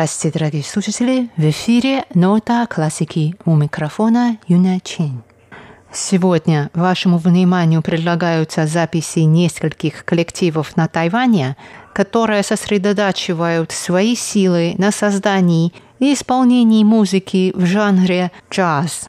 Здравствуйте, дорогие слушатели! В эфире «Нота классики» у микрофона Юна Чин. Сегодня вашему вниманию предлагаются записи нескольких коллективов на Тайване, которые сосредотачивают свои силы на создании и исполнении музыки в жанре джаз.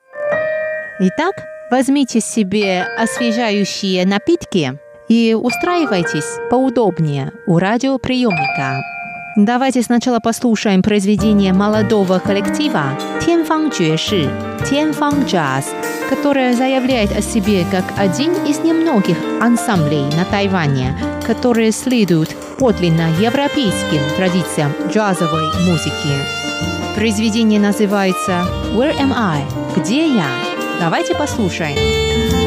Итак, возьмите себе освежающие напитки и устраивайтесь поудобнее у радиоприемника. Давайте сначала послушаем произведение молодого коллектива «Тянфан Джуэши» «Тянфан Джаз», которое заявляет о себе как один из немногих ансамблей на Тайване, которые следуют подлинно европейским традициям джазовой музыки. Произведение называется «Where am I?» «Где я?» Давайте послушаем.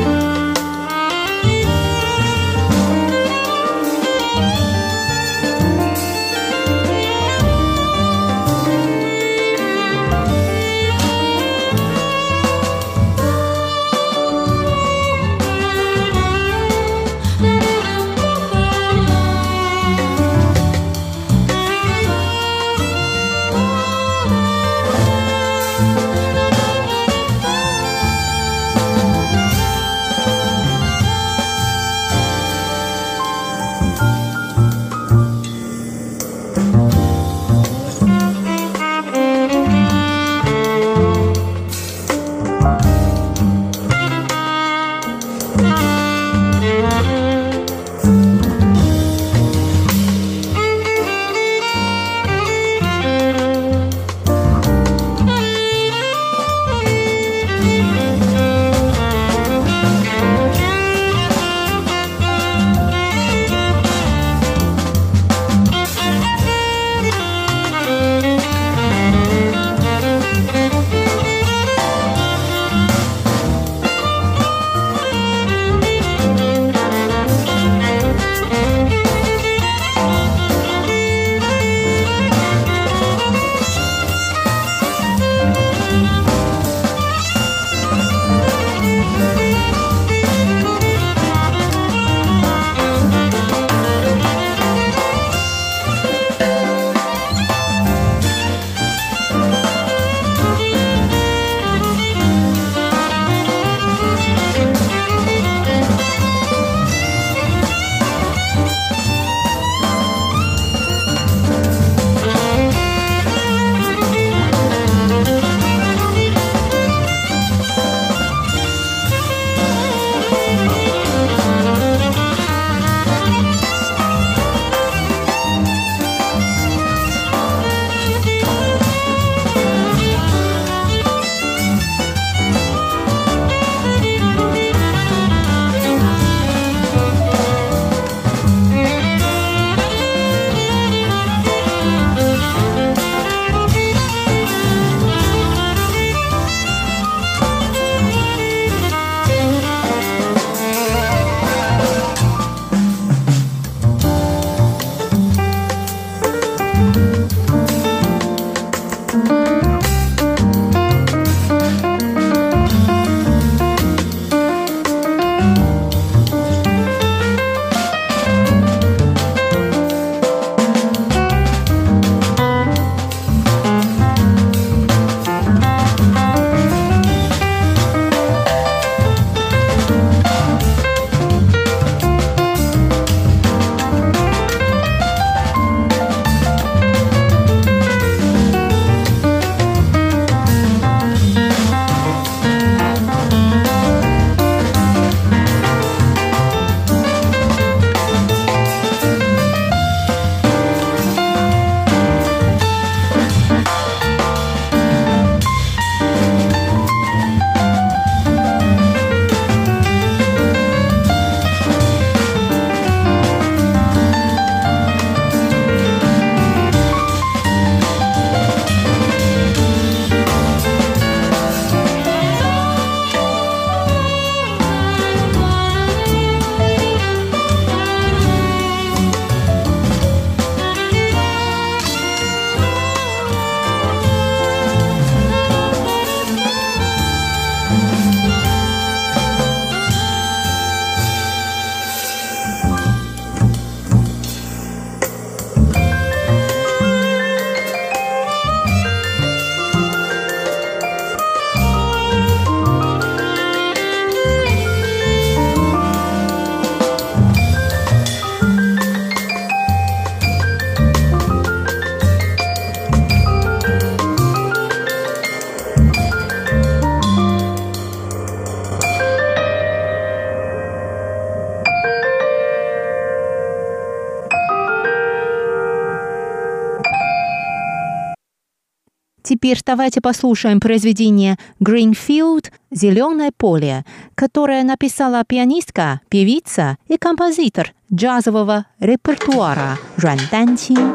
Теперь давайте послушаем произведение «Greenfield» «Зеленое поле», которое написала пианистка, певица и композитор джазового репертуара Жан Данчин.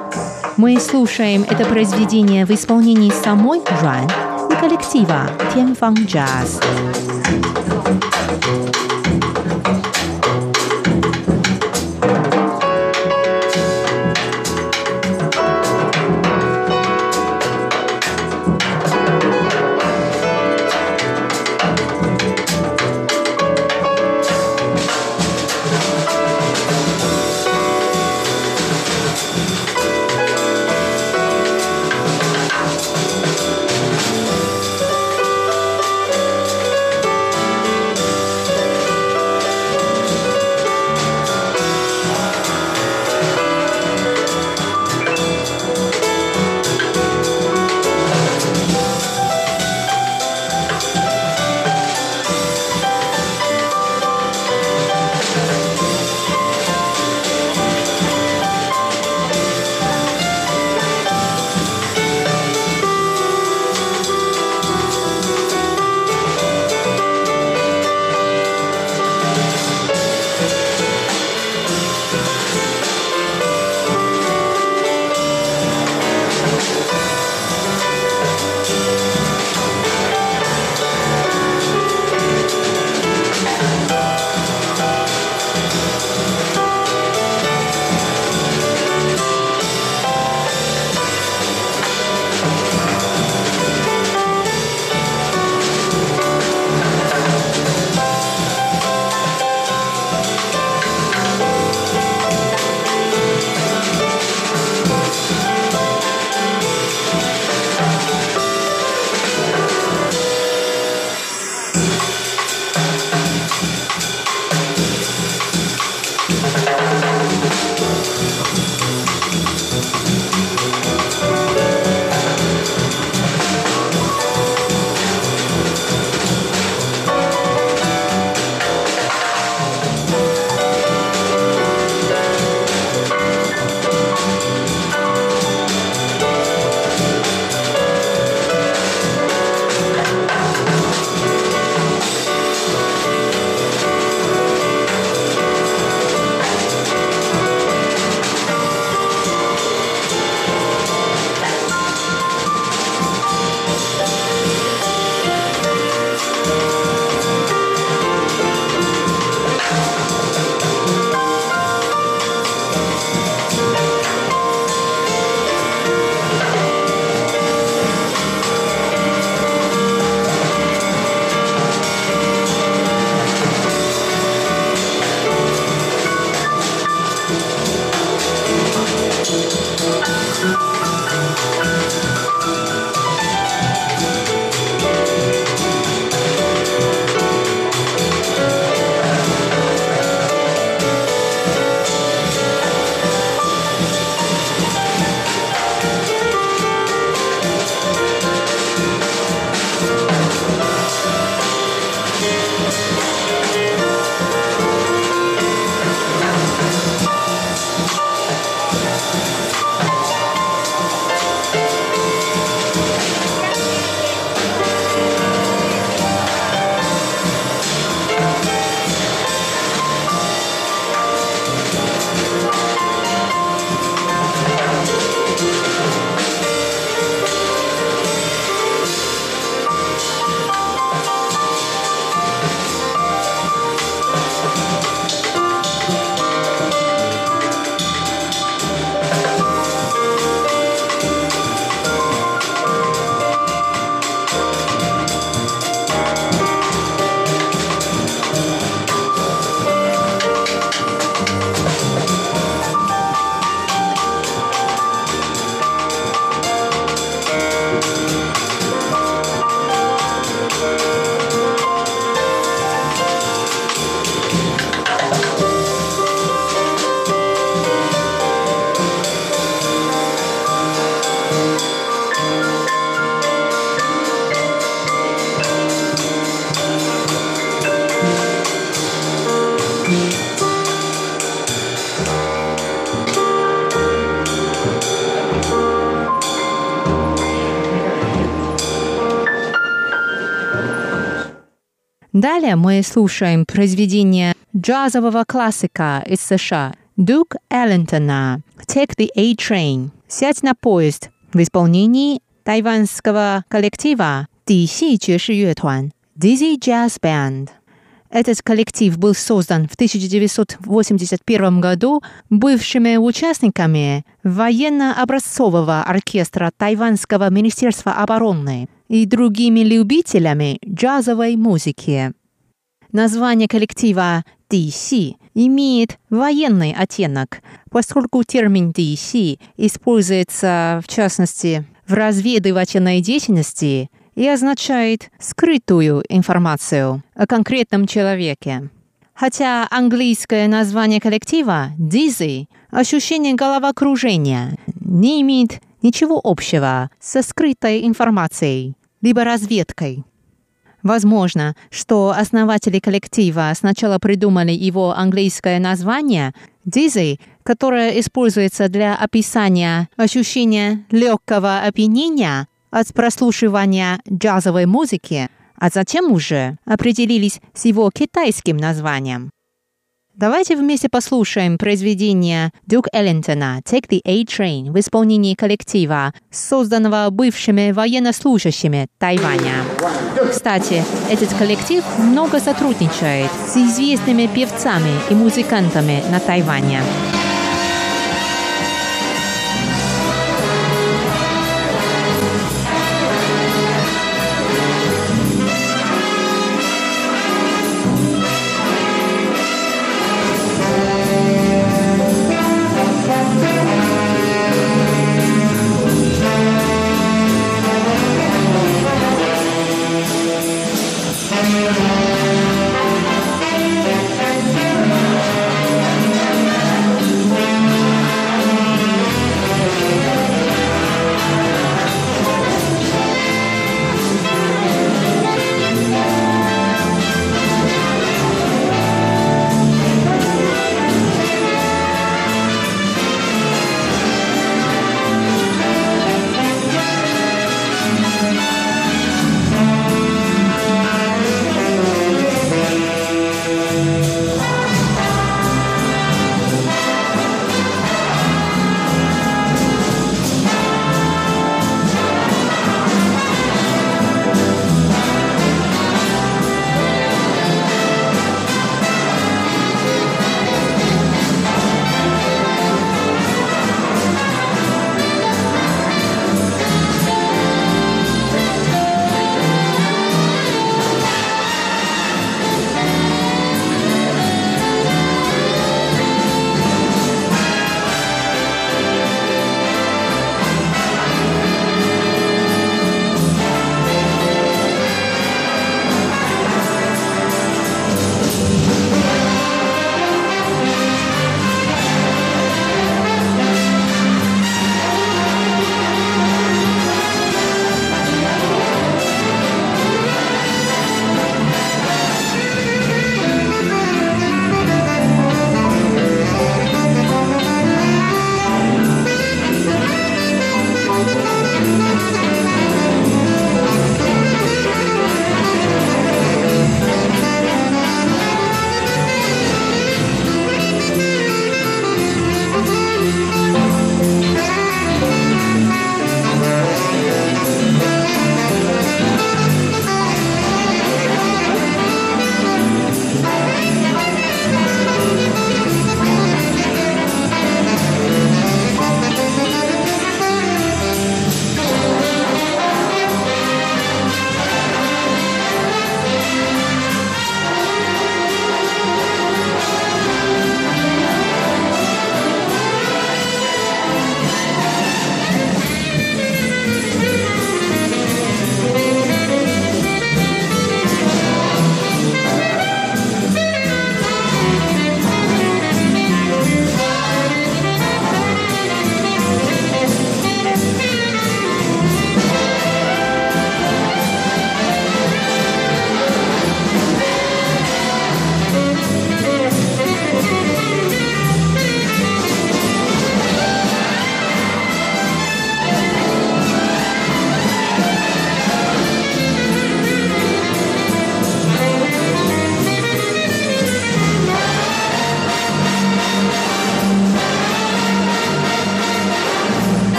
Мы слушаем это произведение в исполнении самой Жан и коллектива Тяньфан Джаз. Далее мы слушаем произведение джазового классика из США Дук Эллентона «Take the A-Train» «Сядь на поезд» в исполнении тайванского коллектива Дixi Джеши Юэтуан Dizzy Jazz Band. Этот коллектив был создан в 1981 году бывшими участниками военно-образцового оркестра Тайванского министерства обороны и другими любителями джазовой музыки. Название коллектива DC имеет военный оттенок, поскольку термин DC используется в частности в разведывательной деятельности и означает скрытую информацию о конкретном человеке. Хотя английское название коллектива «Dizzy» ощущение головокружения не имеет ничего общего со скрытой информацией, либо разведкой. Возможно, что основатели коллектива сначала придумали его английское название «Dizzy», которое используется для описания ощущения легкого опьянения от прослушивания джазовой музыки, а затем уже определились с его китайским названием. Давайте вместе послушаем произведение Дюк Эллентона «Take the A-Train» в исполнении коллектива, созданного бывшими военнослужащими Тайваня. Кстати, этот коллектив много сотрудничает с известными певцами и музыкантами на Тайване.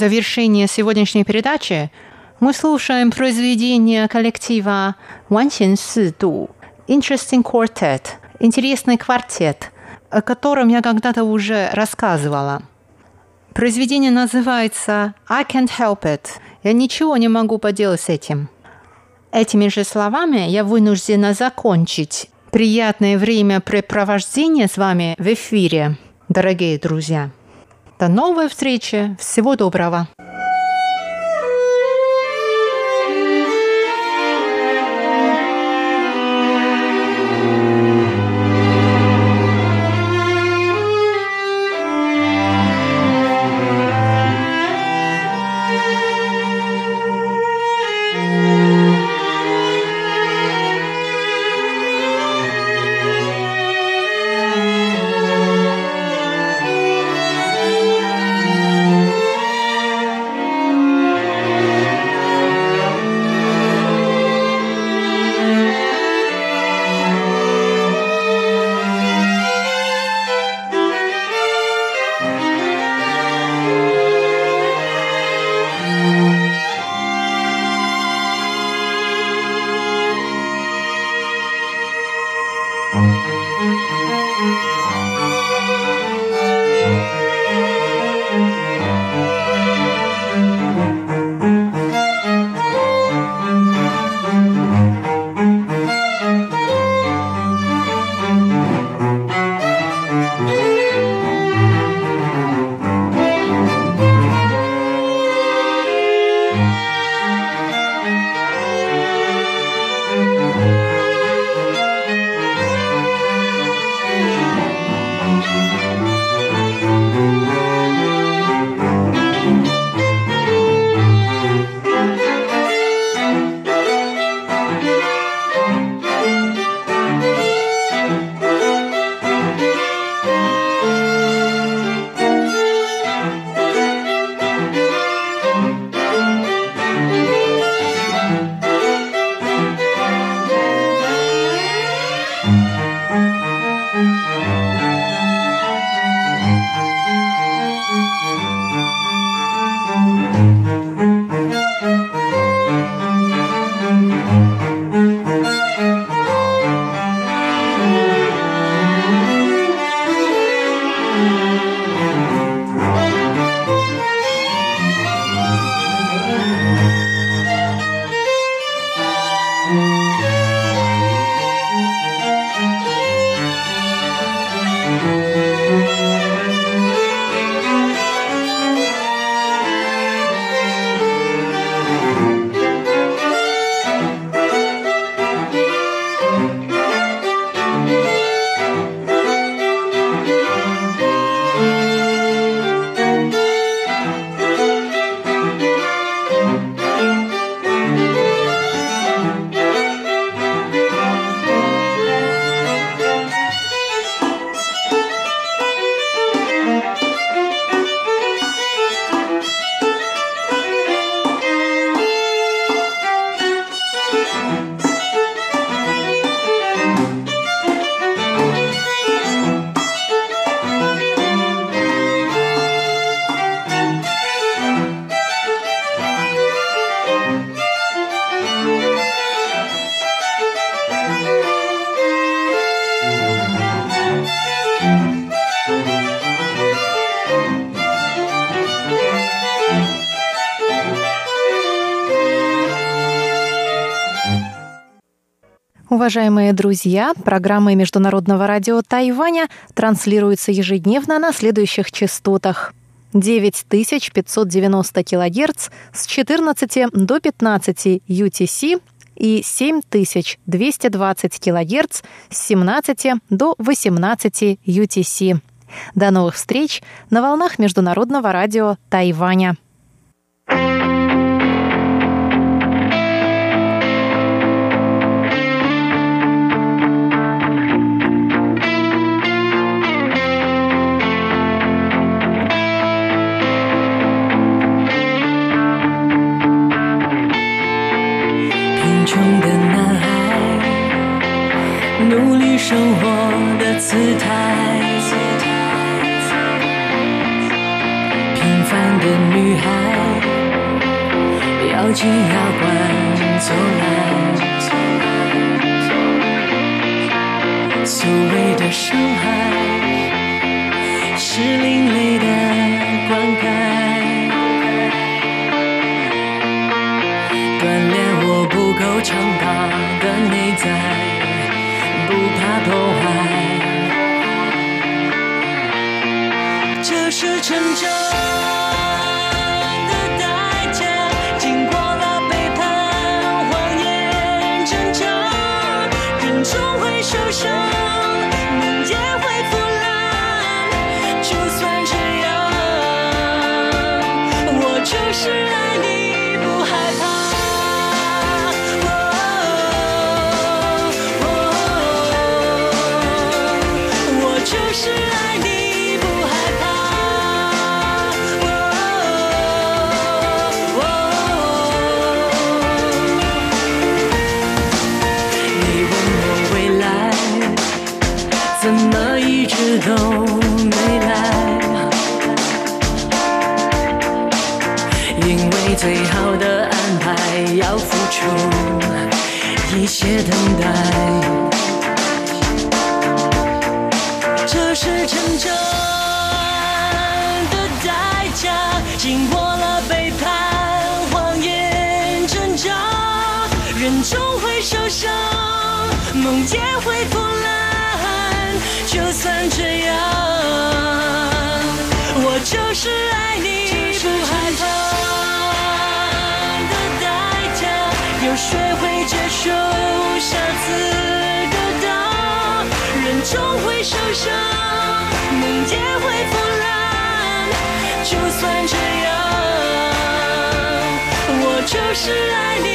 Завершение сегодняшней передачи мы слушаем произведение коллектива Ван Ду Interesting Quartet, интересный квартет, о котором я когда-то уже рассказывала. Произведение называется I can't help it. Я ничего не могу поделать с этим. Этими же словами я вынуждена закончить приятное времяпрепровождение с вами в эфире, дорогие друзья. До новой встречи. Всего доброго. Уважаемые друзья, программы Международного радио Тайваня транслируются ежедневно на следующих частотах. 9590 кГц с 14 до 15 UTC и 7220 кГц с 17 до 18 UTC. До новых встреч на волнах Международного радио Тайваня. 姿态，平凡的女孩，咬紧牙关走来。所谓的伤害，是另类的灌溉。锻炼我不够强大的内在，不怕破坏，最好的安排要付出一些等待，这是成长的代价，经过了背叛、谎言、挣扎，人终会受伤，梦也会腐烂。就算这样，我就是爱你，学会接受下次的答，人终会受伤，梦也会腐烂。就算这样，我就是爱你，